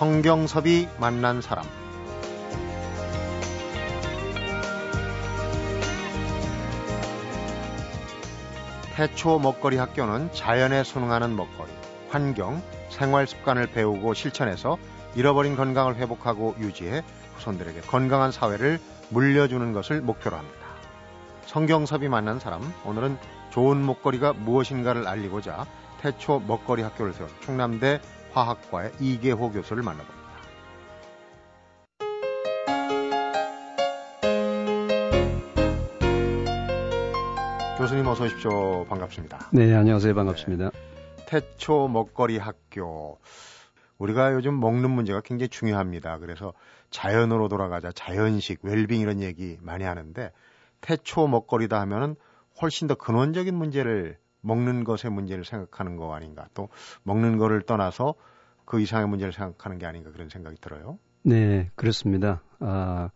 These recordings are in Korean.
성경섭이 만난 사람 태초 먹거리 학교는 자연에 순응하는 먹거리, 환경, 생활 습관을 배우고 실천해서 잃어버린 건강을 회복하고 유지해 후손들에게 건강한 사회를 물려주는 것을 목표로 합니다. 성경섭이 만난 사람, 오늘은 좋은 먹거리가 무엇인가를 알리고자 태초 먹거리 학교를 세운 충남대 화학과의 이계호 교수를 만나봅니다. 교수님 어서 오십시오. 반갑습니다. 네, 안녕하세요. 반갑습니다. 네. 태초 먹거리 학교. 우리가 요즘 먹는 문제가 굉장히 중요합니다. 그래서 자연으로 돌아가자, 자연식, 웰빙 이런 얘기 많이 하는데 태초 먹거리다 하면은 훨씬 더 근원적인 문제를 먹는 것의 문제를 생각하는 거 아닌가. 또 먹는 거를 떠나서 그 이상의 문제를 생각하는 게 아닌가 그런 생각이 들어요. 네, 그렇습니다. 아,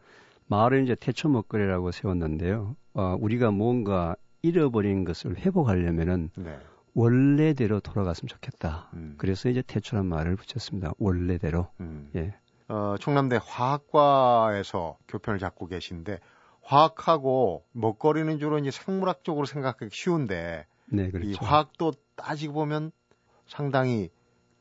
마을을 이제 태초 먹거리라고 세웠는데요. 어, 우리가 뭔가 잃어버린 것을 회복하려면은 네. 원래대로 돌아갔으면 좋겠다. 음. 그래서 이제 태초란 말을 붙였습니다. 원래대로. 음. 예. 어, 충남대 화학과에서 교편을 잡고 계신데 화학하고 먹거리는 주로 이제 생물학적으로 생각하기 쉬운데 네, 그렇죠. 이 화학도 따지고 보면 상당히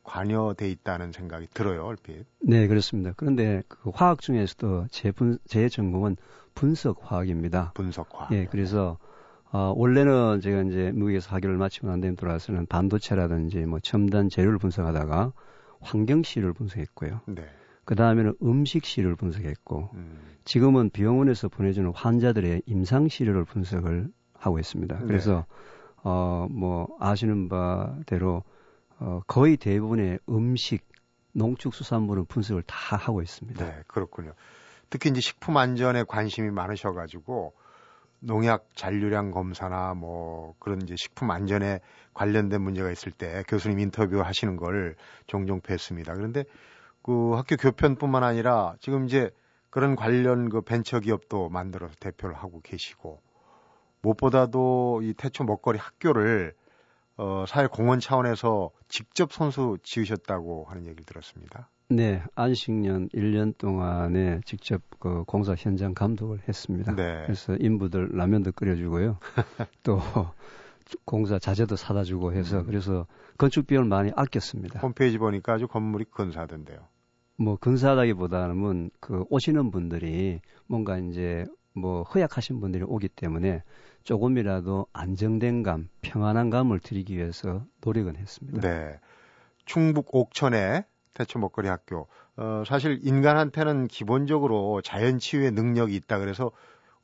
관여돼 있다는 생각이 들어요, 얼핏. 네, 그렇습니다. 그런데 그 화학 중에서도 제, 분, 제 전공은 분석 화학입니다. 분석 화학. 예, 그래서 어, 원래는 제가 이제 미국에서 학위를 마치고 난 다음에 돌아와서는 반도체라든지 뭐 첨단 재료를 분석하다가 환경시를 분석했고요. 네. 그 다음에는 음식시를 분석했고, 음. 지금은 병원에서 보내주는 환자들의 임상시료를 분석을 하고 있습니다. 네. 그래서, 어, 뭐, 아시는 바대로, 어, 거의 대부분의 음식, 농축수산물은 분석을 다 하고 있습니다. 네, 그렇군요. 특히 이제 식품 안전에 관심이 많으셔가지고, 농약 잔류량 검사나 뭐 그런 이제 식품 안전에 관련된 문제가 있을 때 교수님 인터뷰 하시는 걸 종종 뵀습니다. 그런데 그 학교 교편뿐만 아니라 지금 이제 그런 관련 그 벤처 기업도 만들어서 대표를 하고 계시고 무엇보다도 이 태초 먹거리 학교를 어, 사회 공헌 차원에서 직접 선수 지으셨다고 하는 얘기를 들었습니다. 네, 안식년 1년 동안에 직접 그 공사 현장 감독을 했습니다. 네. 그래서 인부들 라면도 끓여주고요. 또 공사 자재도 사다 주고 해서 음. 그래서 건축 비용을 많이 아꼈습니다. 홈페이지 보니까 아주 건물이 근사하던데요. 뭐 근사하다기보다는 그 오시는 분들이 뭔가 이제 뭐 허약하신 분들이 오기 때문에 조금이라도 안정된 감, 평안한 감을 드리기 위해서 노력은 했습니다. 네. 충북 옥천에 태초 먹거리 학교. 어, 사실 인간한테는 기본적으로 자연 치유의 능력이 있다 그래서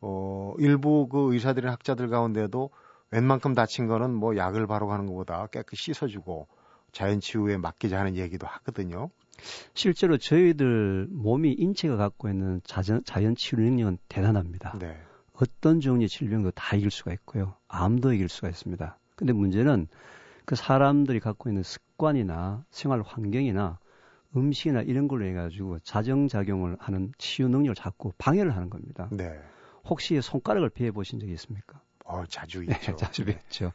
어, 일부 그 의사들이나 학자들 가운데도 웬만큼 다친 거는 뭐 약을 바로 가는 것보다 깨끗이 씻어주고 자연 치유에 맡기자 하는 얘기도 하거든요. 실제로 저희들 몸이 인체가 갖고 있는 자전, 자연 치유 능력은 대단합니다. 네. 어떤 종류의 질병도 다 이길 수가 있고요. 암도 이길 수가 있습니다. 근데 문제는 그 사람들이 갖고 있는 습관이나 생활 환경이나 음식이나 이런 걸로 해가지고 자정작용을 하는 치유 능력을 자꾸 방해를 하는 겁니다. 네. 혹시 손가락을 베어 보신 적이 있습니까? 어, 자주 네, 있죠. 네, 자주 뵙죠.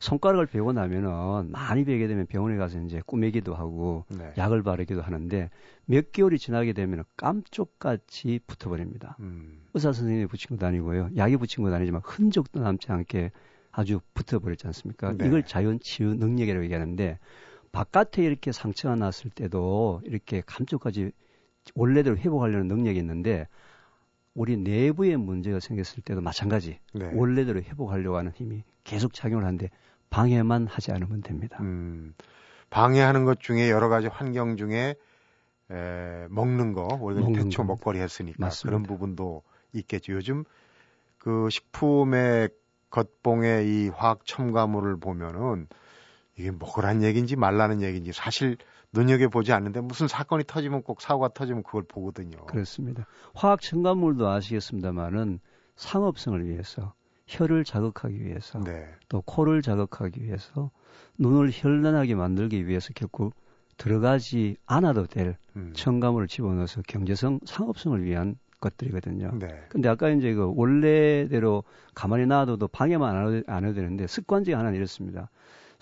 손가락을 베고 나면은 많이 베게 되면 병원에 가서 이제 꾸미기도 하고 네. 약을 바르기도 하는데 몇 개월이 지나게 되면 깜쪽같이 붙어버립니다. 음. 의사 선생님이 붙인 것도 아니고요. 약이 붙인 것도 아니지만 흔적도 남지 않게 아주 붙어버렸지 않습니까? 네. 이걸 자연 치유 능력이라고 얘기하는데 바깥에 이렇게 상처가 났을 때도 이렇게 감쪽까지 원래대로 회복하려는 능력이 있는데 우리 내부에 문제가 생겼을 때도 마찬가지 네. 원래대로 회복하려고 하는 힘이 계속 작용을 하는데 방해만 하지 않으면 됩니다. 음, 방해하는 것 중에 여러 가지 환경 중에 에, 먹는 거 우리가 대초 먹거리 했으니까 맞습니다. 그런 부분도 있겠죠. 요즘 그 식품의 겉봉의 이 화학 첨가물을 보면은 이게 먹으란 얘기인지 말라는 얘기인지 사실 눈여겨보지 않는데 무슨 사건이 터지면 꼭 사고가 터지면 그걸 보거든요. 그렇습니다. 화학 첨가물도 아시겠습니다만은 상업성을 위해서 혀를 자극하기 위해서 네. 또 코를 자극하기 위해서 눈을 현란하게 만들기 위해서 결국 들어가지 않아도 될 음. 첨가물을 집어넣어서 경제성, 상업성을 위한 것들이거든요. 네. 근데 아까 이제 그 원래대로 가만히 놔둬도 방해만 안 해도, 안 해도 되는데 습관적이 하나는 이렇습니다.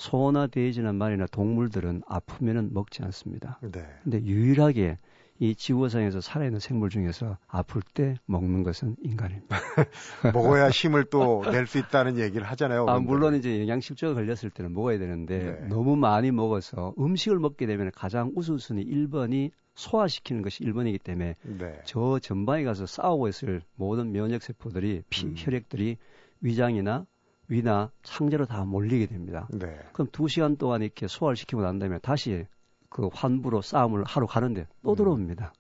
소나 돼지나 말이나 동물들은 아프면은 먹지 않습니다. 네. 근데 유일하게 이 지구상에서 살아있는 생물 중에서 아플 때 먹는 것은 인간입니다. 먹어야 힘을 또 낼 수 있다는 얘기를 하잖아요. 아, 물론 이제 영양실조가 걸렸을 때는 먹어야 되는데 네. 너무 많이 먹어서 음식을 먹게 되면 가장 우선순위 1번이 소화시키는 것이 1번이기 때문에 네. 저 전방에 가서 싸우고 있을 모든 면역 세포들이 피, 음. 혈액들이 위장이나 위나 상자로 다 몰리게 됩니다. 네. 그럼 2시간 동안 이렇게 소화를 시키고 난 다음에 다시 그 환부로 싸움을 하러 가는데 또 음. 들어옵니다.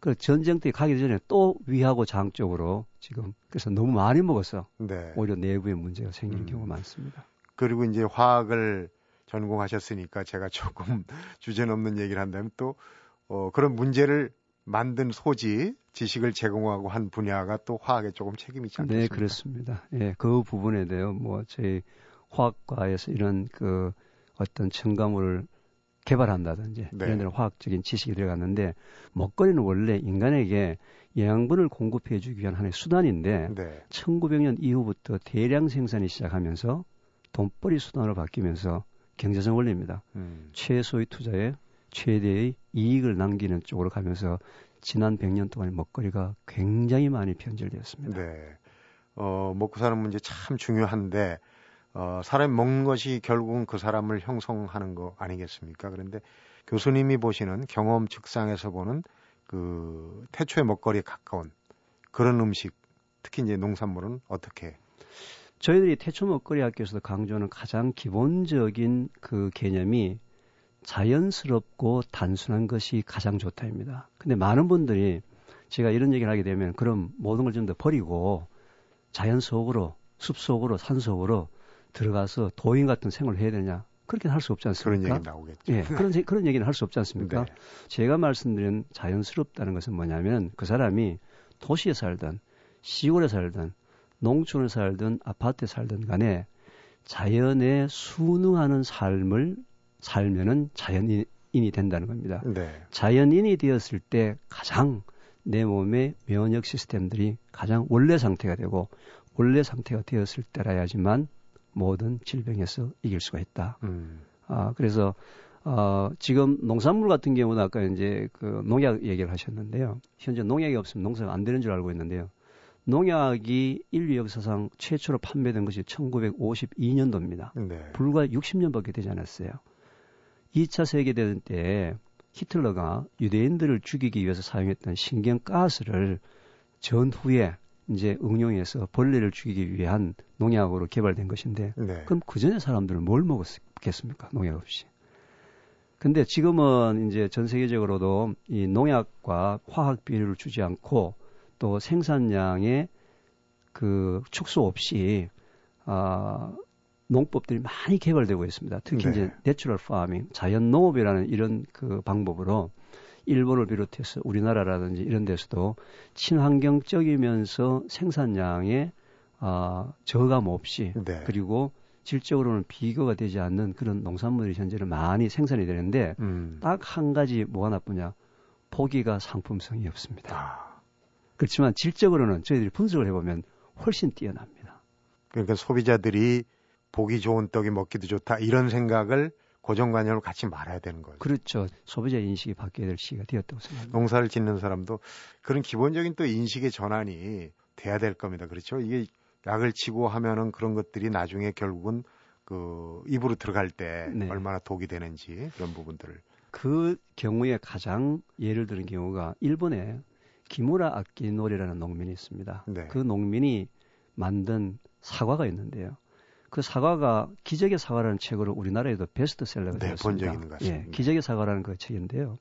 그 전쟁 때 가기 전에 또 위하고 장 쪽으로 지금 그래서 너무 많이 먹어서 네. 오히려 내부에 문제가 생기는 음. 경우가 많습니다. 그리고 이제 화학을 전공하셨으니까 제가 조금 주제넘는 얘기를 한다면 또 어, 그런 문제를 만든 소지, 지식을 제공하고 한 분야가 또 화학에 조금 책임이 있지 않습니까? 네, 그렇습니다. 예, 그 부분에 대해 뭐 저희 화학과에서 이런 그 어떤 첨가물을 개발한다든지 네. 이런 데는 화학적인 지식이 들어갔는데 먹거리는 원래 인간에게 영양분을 공급해 주기 위한 하나의 수단인데 네. 1900년 이후부터 대량 생산이 시작하면서 돈벌이 수단으로 바뀌면서 경제적 원리입니다. 음. 최소의 투자에 최대의 이익을 남기는 쪽으로 가면서 지난 100년 동안 먹거리가 굉장히 많이 변질되었습니다. 네. 어, 먹고 사는 문제 참 중요한데 어, 사람이 먹는 것이 결국은 그 사람을 형성하는 거 아니겠습니까? 그런데 교수님이 보시는 경험 측상에서 보는 그 태초의 먹거리에 가까운 그런 음식, 특히 이제 농산물은 어떻게? 저희들이 태초 먹거리 학교에서도 강조하는 가장 기본적인 그 개념이 자연스럽고 단순한 것이 가장 좋다입니다. 근데 많은 분들이 제가 이런 얘기를 하게 되면 그럼 모든 걸 좀 더 버리고 자연 속으로 숲 속으로 산 속으로 들어가서 도인 같은 생활을 해야 되냐? 그렇게 는 할 수 없지 않습니까? 그런 얘기 나오겠죠. 예, 그런 그런 얘기는 할 수 없지 않습니까? 네. 제가 말씀드린 자연스럽다는 것은 뭐냐면 그 사람이 도시에 살든 시골에 살든 농촌에 살든 아파트에 살든 간에 자연에 순응하는 삶을 살면은 자연인이 된다는 겁니다. 네. 자연인이 되었을 때 가장 내 몸의 면역 시스템들이 가장 원래 상태가 되고 원래 상태가 되었을 때라야지만 모든 질병에서 이길 수가 있다. 음. 아, 그래서 어, 지금 농산물 같은 경우는 아까 이제 그 농약 얘기를 하셨는데요. 현재 농약이 없으면 농사가 안 되는 줄 알고 있는데요. 농약이 인류 역사상 최초로 판매된 것이 1952년도입니다. 네. 불과 60년밖에 되지 않았어요. 2차 세계대전 때 히틀러가 유대인들을 죽이기 위해서 사용했던 신경가스를 전후에 이제 응용해서 벌레를 죽이기 위한 농약으로 개발된 것인데 네. 그럼 그 전에 사람들은 뭘 먹었겠습니까? 농약 없이. 근데 지금은 이제 전 세계적으로도 이 농약과 화학 비료를 주지 않고 또 생산량의 그 축소 없이 아 농법들이 많이 개발되고 있습니다. 특히 네. 이제 natural farming, 자연 농업이라는 이런 그 방법으로 일본을 비롯해서 우리나라라든지 이런 데서도 친환경적이면서 생산량에 아, 저감 없이 네. 그리고 질적으로는 비교가 되지 않는 그런 농산물이 현재는 많이 생산이 되는데 음. 딱 한 가지 뭐가 나쁘냐 포기가 상품성이 없습니다. 아. 그렇지만 질적으로는 저희들이 분석을 해보면 훨씬 뛰어납니다. 그러니까 소비자들이 보기 좋은 떡이 먹기도 좋다 이런 생각을 고정관념을 갖지 말아야 되는 거죠. 그렇죠. 소비자 인식이 바뀌어야 될 시기가 되었다고 생각합니다. 농사를 짓는 사람도 그런 기본적인 또 인식의 전환이 돼야 될 겁니다. 그렇죠. 이게 약을 치고 하면은 그런 것들이 나중에 결국은 그 입으로 들어갈 때 네. 얼마나 독이 되는지 그런 부분들을 그 경우에 가장 예를 드는 경우가 일본에 기무라 아키노리라는 농민이 있습니다. 네. 그 농민이 만든 사과가 있는데요. 그 사과가 기적의 사과라는 책으로 우리나라에도 베스트셀러가 네, 되었습니다. 본 적이 있는 것 같습니다. 예, 기적의 사과라는 그 책인데요.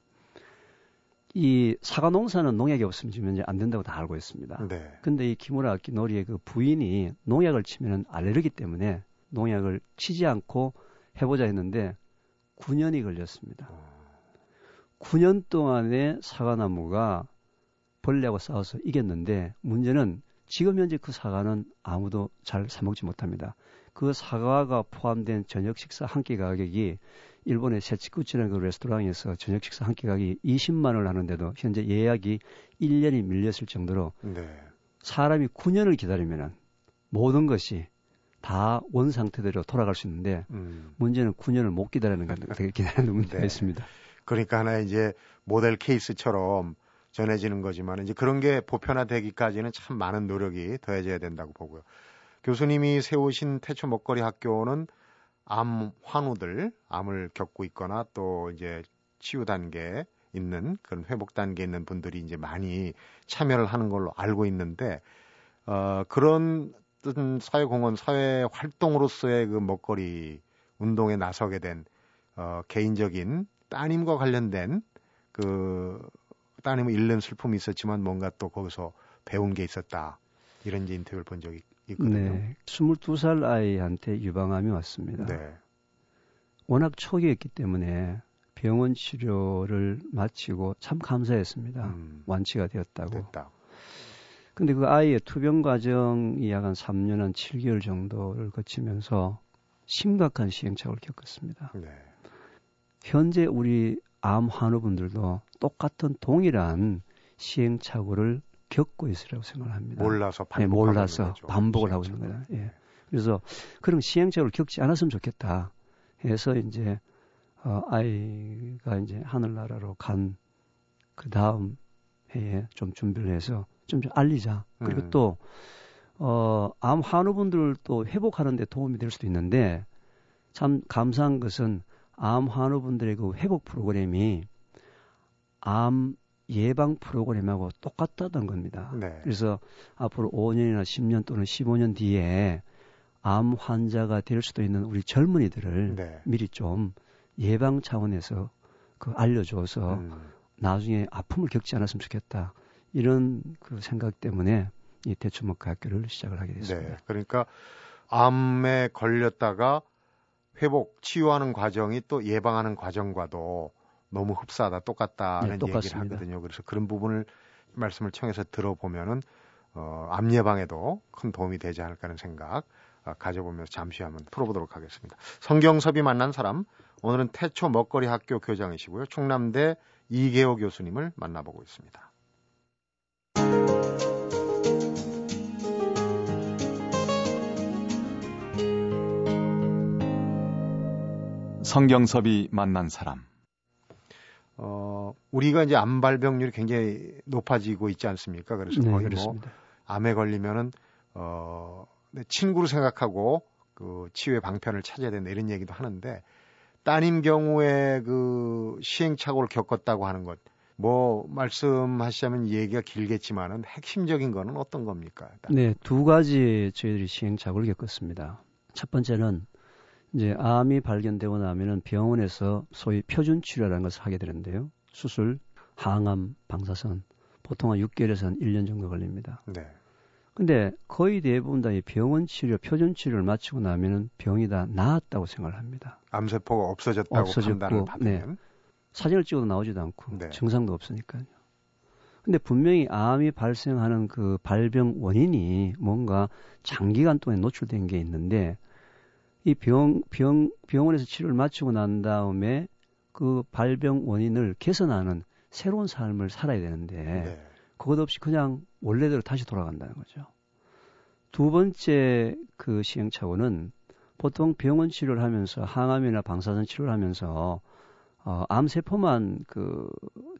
이 사과 농사는 농약이 없으면 지금 안 된다고 다 알고 있습니다. 네. 근데 이 키무라 아키노리의 그 부인이 농약을 치면 알레르기 때문에 농약을 치지 않고 해보자 했는데 9년이 걸렸습니다. 9년 동안에 사과나무가 벌레하고 싸워서 이겼는데 문제는 지금 현재 그 사과는 아무도 잘 사먹지 못합니다. 그 사과가 포함된 저녁 식사 한 끼 가격이 일본의 세치쿠치라는 그 레스토랑에서 저녁 식사 한 끼 가격이 20만 원을 하는데도 현재 예약이 1년이 밀렸을 정도로 네. 사람이 9년을 기다리면은 모든 것이 다 원 상태대로 돌아갈 수 있는데 음. 문제는 9년을 못 기다리는 것 되게 기다리는 문제가 네. 있습니다. 그러니까 하나 이제 모델 케이스처럼 전해지는 거지만 이제 그런 게 보편화되기까지는 참 많은 노력이 더해져야 된다고 보고요. 교수님이 세우신 태초 먹거리 학교는 암 환우들, 암을 겪고 있거나 또 이제 치유 단계에 있는 그런 회복 단계에 있는 분들이 이제 많이 참여를 하는 걸로 알고 있는데 어 그런 어떤 사회 공헌, 사회 활동으로서의 그 먹거리 운동에 나서게 된 어, 개인적인 따님과 관련된 그 따님을 잃는 슬픔이 있었지만 뭔가 또 거기서 배운 게 있었다. 이런 인터뷰를 본 적이 있거든요. 네. 22살 아이한테 유방암이 왔습니다. 네. 워낙 초기였기 때문에 병원 치료를 마치고 참 감사했습니다. 음. 완치가 되었다고. 됐다. 근데 그 아이의 투병 과정이 약 한 3년 한 7개월 정도를 거치면서 심각한 시행착오를 겪었습니다. 네. 현재 우리 암 환우분들도 똑같은 동일한 시행착오를 겪고 있으라고 생각을 합니다. 몰라서 네, 몰라서 거죠. 반복을 하고 있는 거다. 예. 그래서 그런 시행착오를 겪지 않았으면 좋겠다. 해서 이제 어, 아이가 이제 하늘나라로 간 그 다음 해에 좀 준비를 해서 좀, 좀 알리자. 그리고 음. 또, 어, 암 환우분들도 회복하는 데 도움이 될 수도 있는데 참 감사한 것은 암 환우분들의 그 회복 프로그램이 암 예방 프로그램하고 똑같다던 겁니다. 네. 그래서 앞으로 5년이나 10년 또는 15년 뒤에 암 환자가 될 수도 있는 우리 젊은이들을 네. 미리 좀 예방 차원에서 그 알려줘서 음. 나중에 아픔을 겪지 않았으면 좋겠다. 이런 그 생각 때문에 이 대추목과 학교를 시작을 하게 됐습니다. 네. 그러니까 암에 걸렸다가 회복 치유하는 과정이 또 예방하는 과정과도 너무 흡사하다 똑같다는 네, 얘기를 하거든요. 그래서 그런 부분을 말씀을 청해서 들어보면은 어, 암 예방에도 큰 도움이 되지 않을까 하는 생각 어, 가져보면서 잠시 한번 풀어보도록 하겠습니다. 성경섭이 만난 사람 오늘은 태초 먹거리 학교 교장이시고요. 충남대 이계호 교수님을 만나보고 있습니다. 성경섭이 만난 사람. 어, 우리가 이제 암 발병률이 굉장히 높아지고 있지 않습니까? 그래서 네, 거의 뭐 그렇습니다. 뭐 암에 걸리면은 어, 친구로 생각하고 그 치유의 방편을 찾아야 된다 이런 얘기도 하는데 따님 경우에 그 시행착오를 겪었다고 하는 것, 뭐 말씀하시자면 얘기가 길겠지만은 핵심적인 거는 어떤 겁니까? 일단? 네, 두 가지 저희들이 시행착오를 겪었습니다. 첫 번째는 이제 암이 발견되고 나면은 병원에서 소위 표준 치료라는 것을 하게 되는데요. 수술, 항암, 방사선 보통 한 6개월에서 한 1년 정도 걸립니다. 네. 근데 거의 대부분 다 이 병원 치료, 표준 치료를 마치고 나면은 병이 다 나았다고 생각을 합니다. 암세포가 없어졌다고 없어졌고, 판단을 받으면 네. 사진을 찍어도 나오지도 않고 네. 증상도 없으니까요. 근데 분명히 암이 발생하는 그 발병 원인이 뭔가 장기간 동안 노출된 게 있는데 이 병, 병, 병원에서 치료를 마치고 난 다음에 그 발병 원인을 개선하는 새로운 삶을 살아야 되는데 네. 그것 없이 그냥 원래대로 다시 돌아간다는 거죠. 두 번째 그 시행착오는 보통 병원 치료를 하면서 항암이나 방사선 치료를 하면서 어, 암세포만 그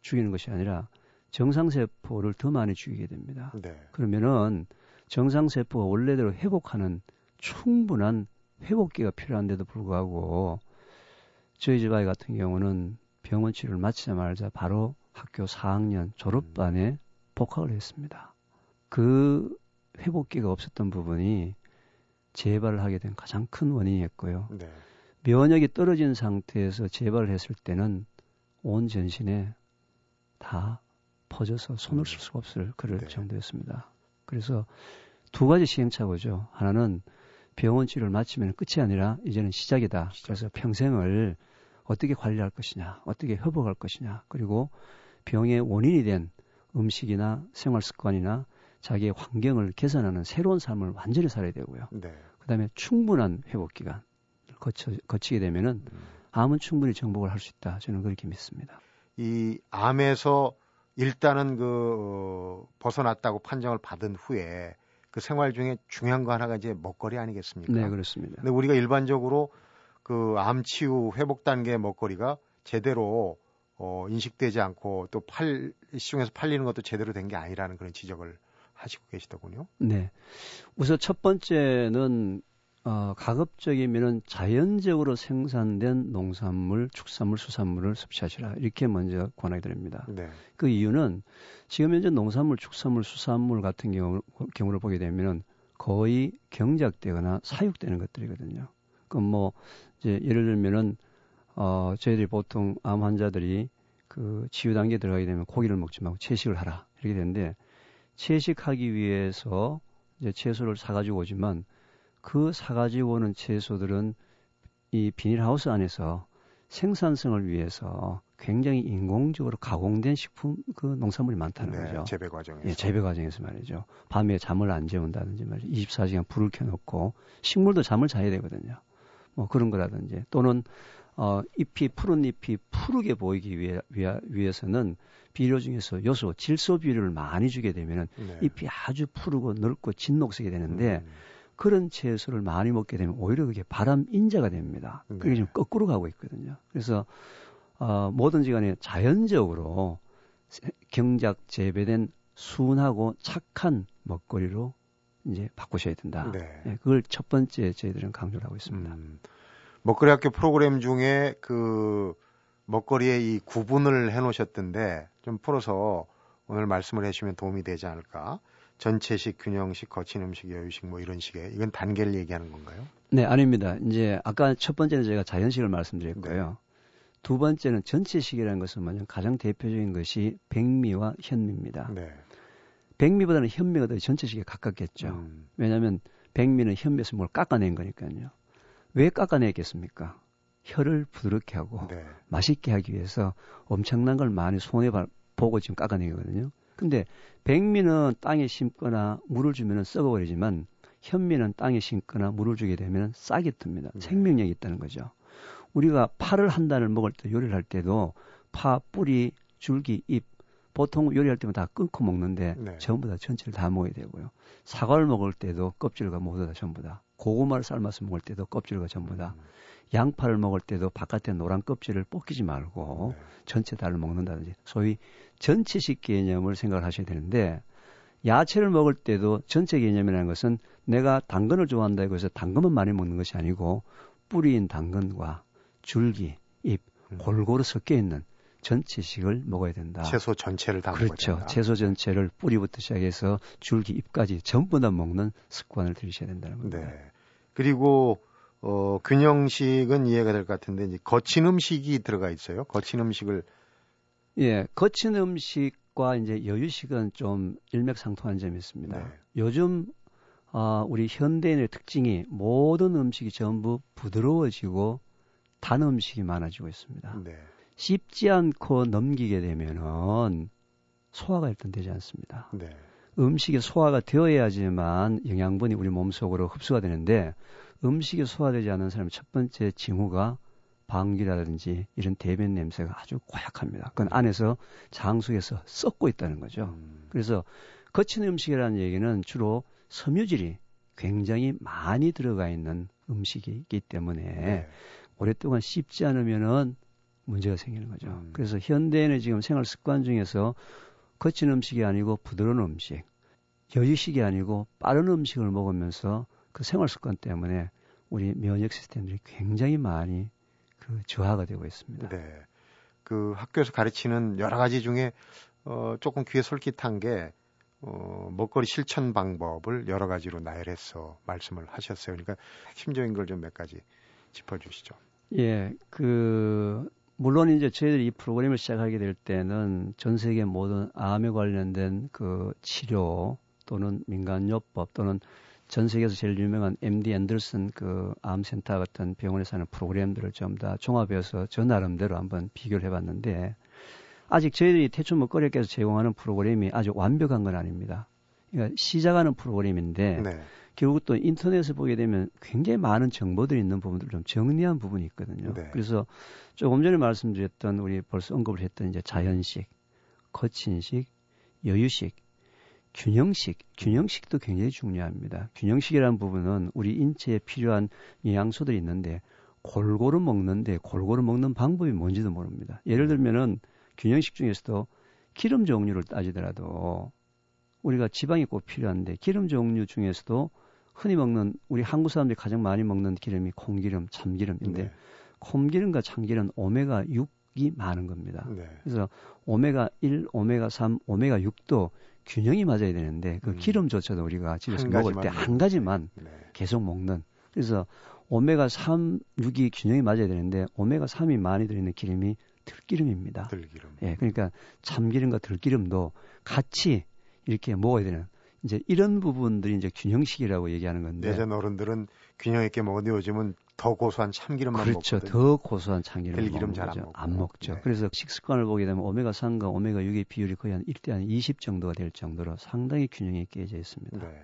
죽이는 것이 아니라 정상세포를 더 많이 죽이게 됩니다. 네. 그러면은 정상세포가 원래대로 회복하는 충분한 회복기가 필요한데도 불구하고 저희 집 아이 같은 경우는 병원 치료를 마치자마자 바로 학교 4학년 졸업반에 복학을 했습니다. 그 회복기가 없었던 부분이 재발을 하게 된 가장 큰 원인이었고요. 네. 면역이 떨어진 상태에서 재발을 했을 때는 온 전신에 다 퍼져서 손을 쓸 수가 없을 그럴 네. 정도였습니다. 그래서 두 가지 시행착오죠. 하나는 병원 치료를 마치면 끝이 아니라 이제는 시작이다. 그래서 평생을 어떻게 관리할 것이냐, 어떻게 회복할 것이냐, 그리고 병의 원인이 된 음식이나 생활 습관이나 자기의 환경을 개선하는 새로운 삶을 완전히 살아야 되고요. 네. 그다음에 충분한 회복 기간 거쳐 거치게 되면은 음. 암은 충분히 정복을 할 수 있다. 저는 그렇게 믿습니다. 이 암에서 일단은 그 어, 벗어났다고 판정을 받은 후에 그 생활 중에 중요한 거 하나가 이제 먹거리 아니겠습니까? 네, 그렇습니다. 근데 우리가 일반적으로 그 암 치유 회복 단계 먹거리가 제대로 어, 인식되지 않고 또 팔, 시중에서 팔리는 것도 제대로 된 게 아니라는 그런 지적을 하시고 계시더군요. 네. 우선 첫 번째는 어, 가급적이면은 자연적으로 생산된 농산물, 축산물, 수산물을 섭취하시라. 이렇게 먼저 권하게 드립니다. 네. 그 이유는 지금 현재 농산물, 축산물, 수산물 같은 경우, 경우를 보게 되면은 거의 경작되거나 사육되는 것들이거든요. 그럼 뭐, 이제 예를 들면은, 어, 저희들이 보통 암 환자들이 그 치유 단계에 들어가게 되면 고기를 먹지 말고 채식을 하라. 이렇게 되는데, 채식하기 위해서 이제 채소를 사가지고 오지만 그 사가지고 오는 채소들은 이 비닐하우스 안에서 생산성을 위해서 굉장히 인공적으로 가공된 식품 그 농산물이 많다는 네, 거죠. 재배 과정에서. 예, 재배 과정에서 말이죠. 밤에 잠을 안 재운다든지 말이죠. 24시간 불을 켜놓고 식물도 잠을 자야 되거든요. 뭐 그런 거라든지 또는 어, 잎이 푸른 잎이 푸르게 보이기 위해, 위해 위해서는 비료 중에서 요소 질소 비료를 많이 주게 되면은 네. 잎이 아주 푸르고 넓고 진녹색이 되는데 음. 그런 채소를 많이 먹게 되면 오히려 그게 바람 인자가 됩니다. 네. 그게 지금 거꾸로 가고 있거든요. 그래서 어, 뭐든지 간에 자연적으로 경작 재배된 순하고 착한 먹거리로 이제 바꾸셔야 된다. 네. 네, 그걸 첫 번째 저희들은 강조를 하고 있습니다. 음, 먹거리 학교 프로그램 중에 그 먹거리의 이 구분을 해 놓으셨던데 좀 풀어서 오늘 말씀을 해주시면 도움이 되지 않을까. 전체식, 균형식, 거친 음식, 여유식 뭐 이런 식의 이건 단계를 얘기하는 건가요? 네, 아닙니다. 이제 아까 첫 번째는 제가 자연식을 말씀드렸고요. 네. 두 번째는 전체식이라는 것은 뭐냐면 가장 대표적인 것이 백미와 현미입니다. 네. 백미보다는 현미가 더 전체식에 가깝겠죠. 음. 왜냐하면 백미는 현미에서 뭘 깎아낸 거니까요. 왜 깎아냈겠습니까? 혀를 부드럽게 하고 네. 맛있게 하기 위해서 엄청난 걸 많이 손에 보고 지금 깎아내거든요. 근데 백미는 땅에 심거나 물을 주면 썩어버리지만 현미는 땅에 심거나 물을 주게 되면 싹이 듭니다. 네. 생명력이 있다는 거죠. 우리가 파를 한 단을 먹을 때 요리를 할 때도 파, 뿌리, 줄기, 잎 보통 요리할 때면 다 끊고 먹는데 네. 전부 다 전체를 다 먹어야 되고요. 사과를 먹을 때도 껍질과 모두 다 전부 다. 고구마를 삶아서 먹을 때도 껍질과 전부 다. 음. 양파를 먹을 때도 바깥에 노란 껍질을 벗기지 말고 네. 전체 다를 먹는다든지 소위 전체식 개념을 생각을 하셔야 되는데 야채를 먹을 때도 전체 개념이라는 것은 내가 당근을 좋아한다고 해서 당근만 많이 먹는 것이 아니고 뿌리인 당근과 줄기, 잎 음. 골고루 섞여 있는 전체식을 먹어야 된다. 채소 전체를 다 그렇죠. 먹어야 된다. 채소 전체를 뿌리부터 시작해서 줄기, 잎까지 전부 다 먹는 습관을 들이셔야 된다는 겁니다. 네. 그리고 어, 균형식은 이해가 될 것 같은데 이제 거친 음식이 들어가 있어요. 거친 음식을 예, 거친 음식과 이제 여유식은 좀 일맥상통한 점이 있습니다. 네. 요즘 아, 우리 현대인의 특징이 모든 음식이 전부 부드러워지고 단 음식이 많아지고 있습니다. 네. 씹지 않고 넘기게 되면은 소화가 일단 되지 않습니다. 네. 음식이 소화가 되어야지만 영양분이 우리 몸속으로 흡수가 되는데 음식이 소화되지 않는 사람의 첫 번째 징후가 방귀라든지 이런 대변 냄새가 아주 고약합니다. 그건 안에서 장 속에서 썩고 있다는 거죠. 음. 그래서 거친 음식이라는 얘기는 주로 섬유질이 굉장히 많이 들어가 있는 음식이기 때문에 네. 오랫동안 씹지 않으면은 문제가 생기는 거죠. 음. 그래서 현대인의 지금 생활 습관 중에서 거친 음식이 아니고 부드러운 음식, 여유식이 아니고 빠른 음식을 먹으면서 그 생활 습관 때문에 우리 면역 시스템들이 굉장히 많이 그 저하가 되고 있습니다. 네. 그 학교에서 가르치는 여러 가지 중에 어 조금 귀에 솔깃한 게 어, 먹거리 실천 방법을 여러 가지로 나열해서 말씀을 하셨어요. 그러니까 핵심적인 걸 좀 몇 가지 짚어주시죠. 예, 그 물론 이제 저희들이 이 프로그램을 시작하게 될 때는 전 세계 모든 암에 관련된 그 치료 또는 민간요법 또는 전 세계에서 제일 유명한 MD 앤더슨 그 암센터 같은 병원에서 하는 프로그램들을 좀 다 종합해서 저 나름대로 한번 비교를 해봤는데 아직 저희들이 태초 먹거리께서 제공하는 프로그램이 아주 완벽한 건 아닙니다. 그러니까 시작하는 프로그램인데 네. 결국 또 인터넷에 보게 되면 굉장히 많은 정보들이 있는 부분들 좀 정리한 부분이 있거든요. 네. 그래서 조금 전에 말씀드렸던 우리 벌써 언급을 했던 이제 자연식, 거친식, 여유식 균형식, 균형식도 굉장히 중요합니다. 균형식이라는 부분은 우리 인체에 필요한 영양소들이 있는데 골고루 먹는데 골고루 먹는 방법이 뭔지도 모릅니다. 예를 들면은 균형식 중에서도 기름 종류를 따지더라도 우리가 지방이 꼭 필요한데 기름 종류 중에서도 흔히 먹는 우리 한국 사람들이 가장 많이 먹는 기름이 콩기름, 참기름인데 네. 콩기름과 참기름 오메가 6이 많은 겁니다. 네. 그래서 오메가 1, 오메가 3, 오메가 6도 균형이 맞아야 되는데 그 음. 기름조차도 우리가 집에서 먹을 때 한 가지만 네. 계속 먹는 그래서 오메가 3, 6이 균형이 맞아야 되는데 오메가 3이 많이 들어있는 기름이 들기름입니다. 들기름. 예, 그러니까 참기름과 들기름도 같이 이렇게 먹어야 되는 이제 이런 부분들이 이제 균형식이라고 얘기하는 건데. 예전 어른들은 균형 있게 먹었는데 요즘은 더 고소한 참기름만 그렇죠. 먹거든요. 더 고소한 참기름 들기름 잘 안 먹고. 안 먹죠. 네. 그래서 식습관을 보게 되면 오메가 3과 오메가 6의 비율이 거의 한 1대 한 20 정도가 될 정도로 상당히 균형이 깨져 있습니다. 네.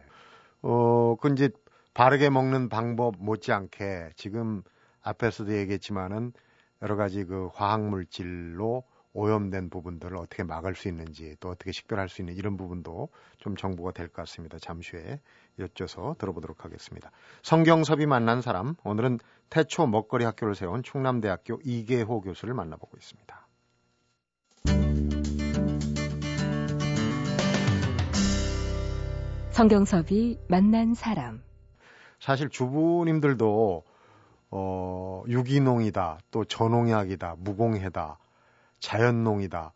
어, 그 이제 바르게 먹는 방법 못지않게 지금 앞에서도 얘기했지만은 여러 가지 그 화학 물질로 오염된 부분들을 어떻게 막을 수 있는지 또 어떻게 식별할 수 있는 이런 부분도 좀 정보가 될 것 같습니다. 잠시 후에 여쭤서 들어보도록 하겠습니다. 성경섭이 만난 사람 오늘은 태초 먹거리 학교를 세운 충남대학교 이계호 교수를 만나보고 있습니다. 성경섭이 만난 사람 사실 주부님들도 어, 유기농이다, 또 전농약이다, 무공해다, 자연농이다.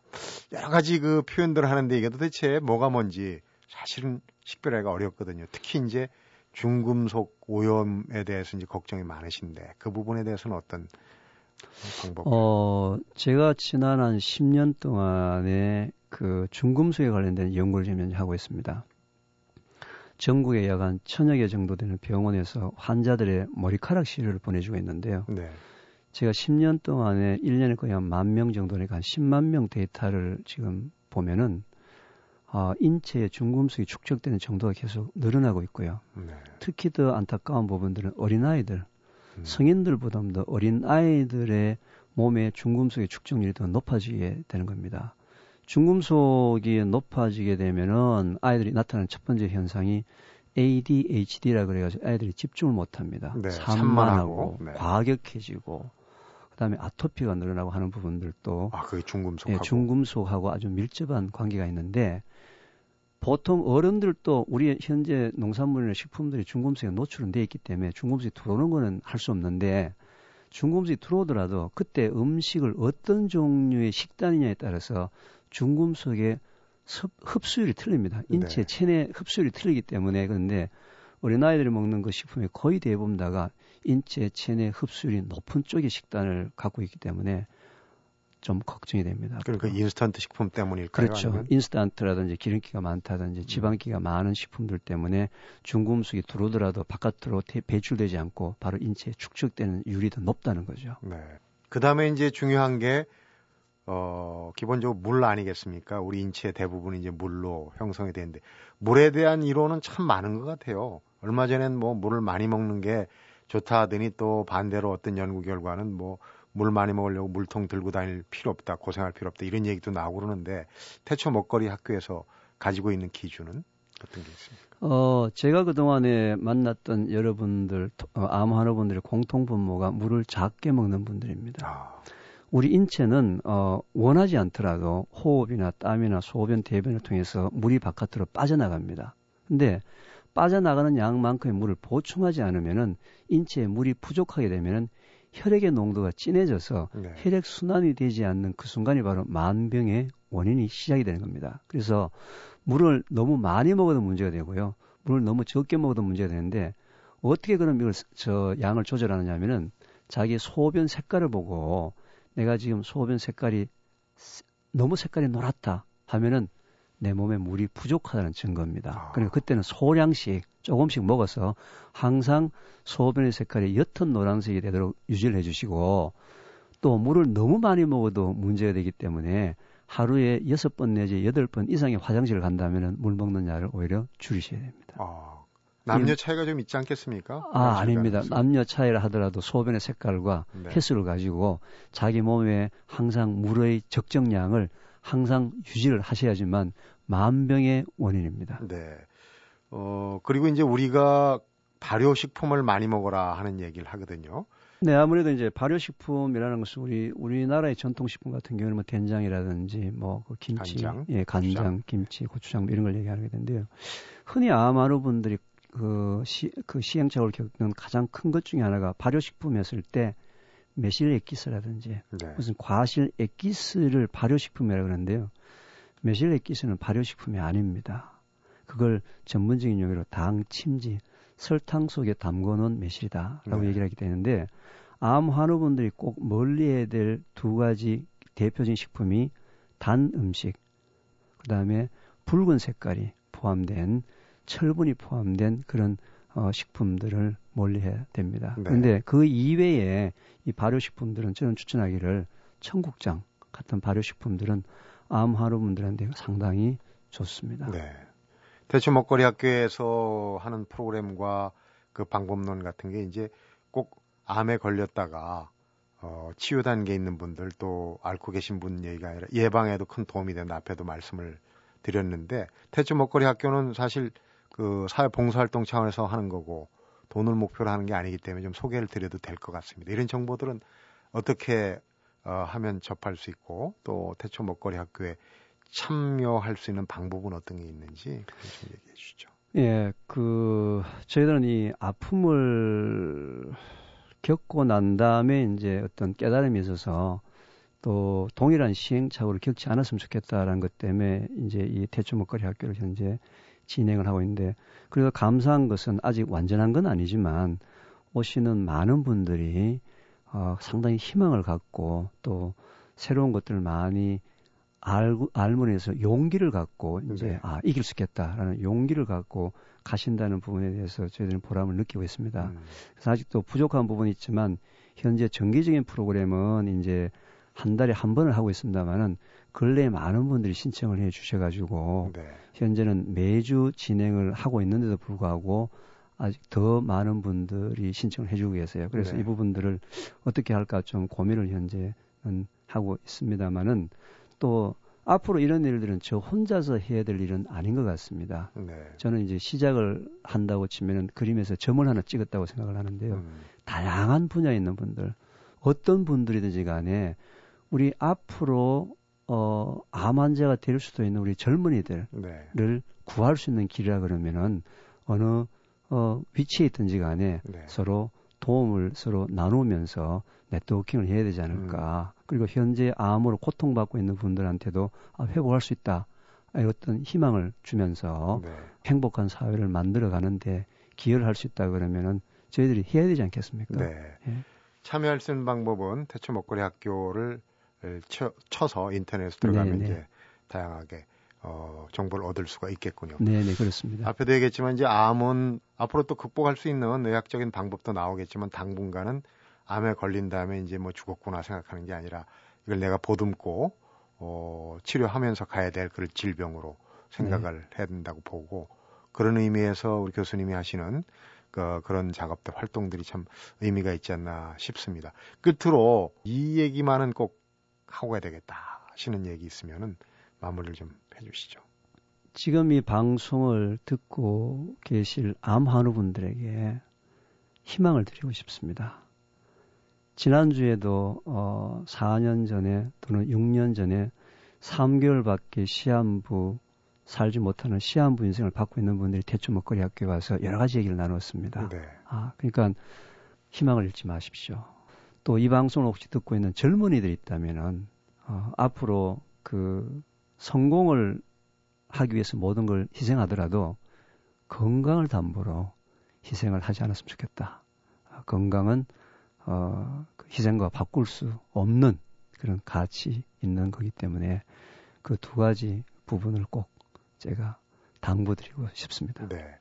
여러 가지 그 표현들을 하는데 이게 도대체 뭐가 뭔지 사실은 식별하기가 어렵거든요. 특히 이제 중금속 오염에 대해서 이제 걱정이 많으신데 그 부분에 대해서는 어떤 방법? 어, 제가 지난 한 10년 동안에 그 중금속에 관련된 연구를 지금 하고 있습니다. 전국에 약 한 천여 개 정도 되는 병원에서 환자들의 머리카락 시료를 보내주고 있는데요. 네. 제가 10년 동안에 1년에 거의 한 만 명 정도니까 한 10만 명 데이터를 지금 보면은 어, 인체의 중금속이 축적되는 정도가 계속 늘어나고 있고요. 네. 특히 더 안타까운 부분들은 어린아이들, 음. 성인들보다도 어린 아이들의 몸에 중금속의 축적률이 더 높아지게 되는 겁니다. 중금속이 높아지게 되면은 아이들이 나타나는 첫 번째 현상이 ADHD라 그래가지고 아이들이 집중을 못합니다. 네, 산만하고 네. 과격해지고 그다음에 아토피가 늘어나고 하는 부분들도 아 그게 중금속하고 네, 중금속하고 아주 밀접한 관계가 있는데 보통 어른들도 우리 현재 농산물이나 식품들이 중금속에 노출은 돼 있기 때문에 중금속이 들어오는 거는 할 수 없는데 중금속이 들어오더라도 그때 음식을 어떤 종류의 식단이냐에 따라서 중금속의 흡수율이 틀립니다. 인체 네. 체내 흡수율이 틀리기 때문에 그런데 어린아이들이 먹는 그 식품의 거의 대부분 다가 인체 체내 흡수율이 높은 쪽의 식단을 갖고 있기 때문에 좀 걱정이 됩니다. 그러니까 인스턴트 식품 때문일까요? 그렇죠. 아니면? 인스턴트라든지 기름기가 많다든지 음. 지방기가 음. 많은 식품들 때문에 중금속이 들어오더라도 바깥으로 배출되지 않고 바로 인체에 축적되는 율이 더 높다는 거죠. 네. 그 다음에 이제 중요한 게 어, 기본적으로 물 아니겠습니까? 우리 인체의 대부분이 이제 물로 형성이 되는데 물에 대한 이론은 참 많은 것 같아요. 얼마 전엔 뭐 물을 많이 먹는 게 좋다 하더니 또 반대로 어떤 연구 결과는 뭐 물 많이 먹으려고 물통 들고 다닐 필요 없다, 고생할 필요 없다 이런 얘기도 나오고 그러는데 태초 먹거리 학교에서 가지고 있는 기준은 어떤 게 있습니까? 어, 제가 그동안에 만났던 여러분들, 어, 암 환우분들의 공통 분모가 물을 작게 먹는 분들입니다. 아. 우리 인체는 어, 원하지 않더라도 호흡이나 땀이나 소변, 대변을 통해서 물이 바깥으로 빠져나갑니다. 근데 빠져나가는 양만큼의 물을 보충하지 않으면은 인체에 물이 부족하게 되면은 혈액의 농도가 진해져서 네. 혈액 순환이 되지 않는 그 순간이 바로 만병의 원인이 시작이 되는 겁니다. 그래서 물을 너무 많이 먹어도 문제가 되고요. 물을 너무 적게 먹어도 문제가 되는데 어떻게 그럼 이걸 저 양을 조절하느냐면은 자기 소변 색깔을 보고 내가 지금 소변 색깔이 너무 색깔이 노랗다 하면은 내 몸에 물이 부족하다는 증거입니다. 아. 그러니까 그때는 소량씩 조금씩 먹어서 항상 소변의 색깔이 옅은 노란색이 되도록 유지를 해주시고 또 물을 너무 많이 먹어도 문제가 되기 때문에 하루에 여섯 번 내지 여덟 번 이상의 화장실을 간다면 물 먹는 양을 오히려 줄이셔야 됩니다. 아. 남녀 차이가 좀 있지 않겠습니까? 아, 아닙니다. 남녀 차이라 하더라도 소변의 색깔과 네. 횟수를 가지고 자기 몸에 항상 물의 적정량을 항상 유지를 하셔야지만 만병의 원인입니다. 네. 어, 그리고 이제 우리가 발효식품을 많이 먹어라 하는 얘기를 하거든요. 네, 아무래도 이제 발효식품이라는 것은 우리 우리나라의 전통식품 같은 경우는 뭐 된장이라든지 뭐 그 김치, 간장, 예, 간장, 고추장. 김치, 고추장 뭐 이런 걸 얘기하게 되는데요. 흔히 아마루 분들이 그, 시, 그 시행착오를 겪는 가장 큰 것 중에 하나가 발효식품이었을 때 매실 액기스라든지 네. 무슨 과실 액기스를 발효식품이라고 그러는데요. 매실 액기스는 발효식품이 아닙니다. 그걸 전문적인 용어로 당, 침지, 설탕 속에 담궈놓은 매실이다라고 네. 얘기를 하게 되는데 암 환우분들이 꼭 멀리해야 될 두 가지 대표적인 식품이 단 음식, 그 다음에 붉은 색깔이 포함된 철분이 포함된 그런 어, 식품들을 멀리해야 됩니다. 네. 그런데 그 이외에 이 발효식품들은 저는 추천하기를 청국장 같은 발효식품들은 암 환우분들한테 상당히 좋습니다. 네. 대추 먹거리 학교에서 하는 프로그램과 그 방법론 같은 게 이제 꼭 암에 걸렸다가 어, 치유 단계에 있는 분들 또 앓고 계신 분 얘기가 아니라 예방에도 큰 도움이 된다 앞에도 말씀을 드렸는데 대추 먹거리 학교는 사실 그 사회 봉사활동 차원에서 하는 거고 돈을 목표로 하는 게 아니기 때문에 좀 소개를 드려도 될 것 같습니다. 이런 정보들은 어떻게 어, 하면 접할 수 있고 또 대초 먹거리 학교에 참여할 수 있는 방법은 어떤 게 있는지 좀 얘기해 주시죠. 예, 그 저희들은 이 아픔을 겪고 난 다음에 이제 어떤 깨달음이 있어서 또 동일한 시행착오를 겪지 않았으면 좋겠다라는 것 때문에 이제 이 대초 먹거리 학교를 현재 진행을 하고 있는데 그래서 감사한 것은 아직 완전한 건 아니지만 오시는 많은 분들이 어, 상당히 희망을 갖고 또 새로운 것들을 많이 알고 알문에서 용기를 갖고 이제 네. 아 이길 수 있겠다라는 용기를 갖고 가신다는 부분에 대해서 저희들은 보람을 느끼고 있습니다. 음. 그래서 아직도 부족한 부분이 있지만 현재 정기적인 프로그램은 이제 한 달에 한 번을 하고 있습니다만은 근래에 많은 분들이 신청을 해 주셔가지고 네. 현재는 매주 진행을 하고 있는데도 불구하고 아직 더 많은 분들이 신청을 해주고 계세요. 그래서 네. 이 부분들을 어떻게 할까 좀 고민을 현재는 하고 있습니다만은 또 앞으로 이런 일들은 저 혼자서 해야 될 일은 아닌 것 같습니다. 네. 저는 이제 시작을 한다고 치면은 그림에서 점을 하나 찍었다고 생각을 하는데요. 음. 다양한 분야에 있는 분들, 어떤 분들이든지 간에 우리 앞으로 어, 암 환자가 될 수도 있는 우리 젊은이들을 네. 구할 수 있는 길이라 그러면은 어느 어, 위치에 있든지 간에 네. 서로 도움을 서로 나누면서 네트워킹을 해야 되지 않을까. 음. 그리고 현재 암으로 고통받고 있는 분들한테도 아, 회복할 수 있다. 어떤 희망을 주면서 네. 행복한 사회를 만들어 가는데 기여를 할 수 있다 그러면은 저희들이 해야 되지 않겠습니까? 네. 예. 참여할 수 있는 방법은 대처 먹거리 학교를 쳐, 쳐서 인터넷에 들어가면 네네. 이제 다양하게 어, 정보를 얻을 수가 있겠군요. 네, 네, 그렇습니다. 앞에도 얘기했지만 이제 암은 앞으로 또 극복할 수 있는 의학적인 방법도 나오겠지만 당분간은 암에 걸린 다음에 이제 뭐 죽었구나 생각하는 게 아니라 이걸 내가 보듬고 어, 치료하면서 가야 될 그런 질병으로 생각을 네. 해야 된다고 보고 그런 의미에서 우리 교수님이 하시는 그, 그런 작업들 활동들이 참 의미가 있지 않나 싶습니다. 끝으로 이 얘기만은 꼭 하고 가야 되겠다 하시는 얘기 있으면은 마무리를 좀 해주시죠. 지금 이 방송을 듣고 계실 암 환우분들에게 희망을 드리고 싶습니다. 지난주에도 어 4년 전에 또는 6년 전에 3개월밖에 시한부 살지 못하는 시한부 인생을 받고 있는 분들이 대추 먹거리 학교에 와서 여러 가지 얘기를 나눴습니다. 네. 아, 그러니까 희망을 잃지 마십시오. 또 이 방송을 혹시 듣고 있는 젊은이들이 있다면은 어, 앞으로 그 성공을 하기 위해서 모든 걸 희생하더라도 건강을 담보로 희생을 하지 않았으면 좋겠다. 아, 건강은 어, 그 희생과 바꿀 수 없는 그런 가치 있는 거기 때문에 그 두 가지 부분을 꼭 제가 당부드리고 싶습니다. 네.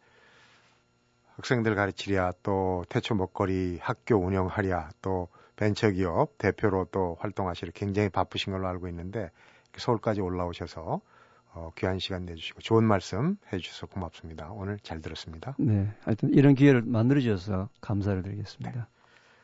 학생들 가르치랴 또 태초 먹거리 학교 운영하랴 또 벤처기업 대표로 또 활동하시려 굉장히 바쁘신 걸로 알고 있는데 서울까지 올라오셔서 어, 귀한 시간 내주시고 좋은 말씀 해주셔서 고맙습니다. 오늘 잘 들었습니다. 네, 하여튼 이런 기회를 만들어 주셔서 감사를 드리겠습니다. 네.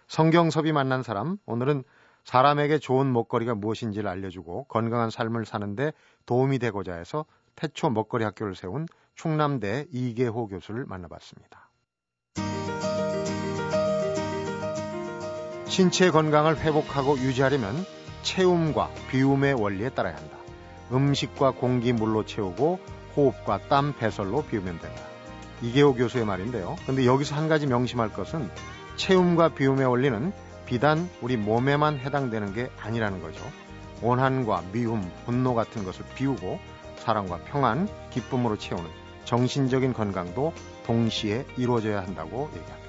성경섭이 만난 사람 오늘은 사람에게 좋은 먹거리가 무엇인지를 알려주고 건강한 삶을 사는데 도움이 되고자 해서 태초 먹거리 학교를 세운 충남대 이계호 교수를 만나봤습니다. 신체 건강을 회복하고 유지하려면 체움과 비움의 원리에 따라야 한다. 음식과 공기 물로 채우고 호흡과 땀 배설로 비우면 된다. 이계호 교수의 말인데요. 근데 여기서 한 가지 명심할 것은 체움과 비움의 원리는 비단 우리 몸에만 해당되는 게 아니라는 거죠. 원한과 미움, 분노 같은 것을 비우고 사랑과 평안, 기쁨으로 채우는 정신적인 건강도 동시에 이루어져야 한다고 얘기합니다.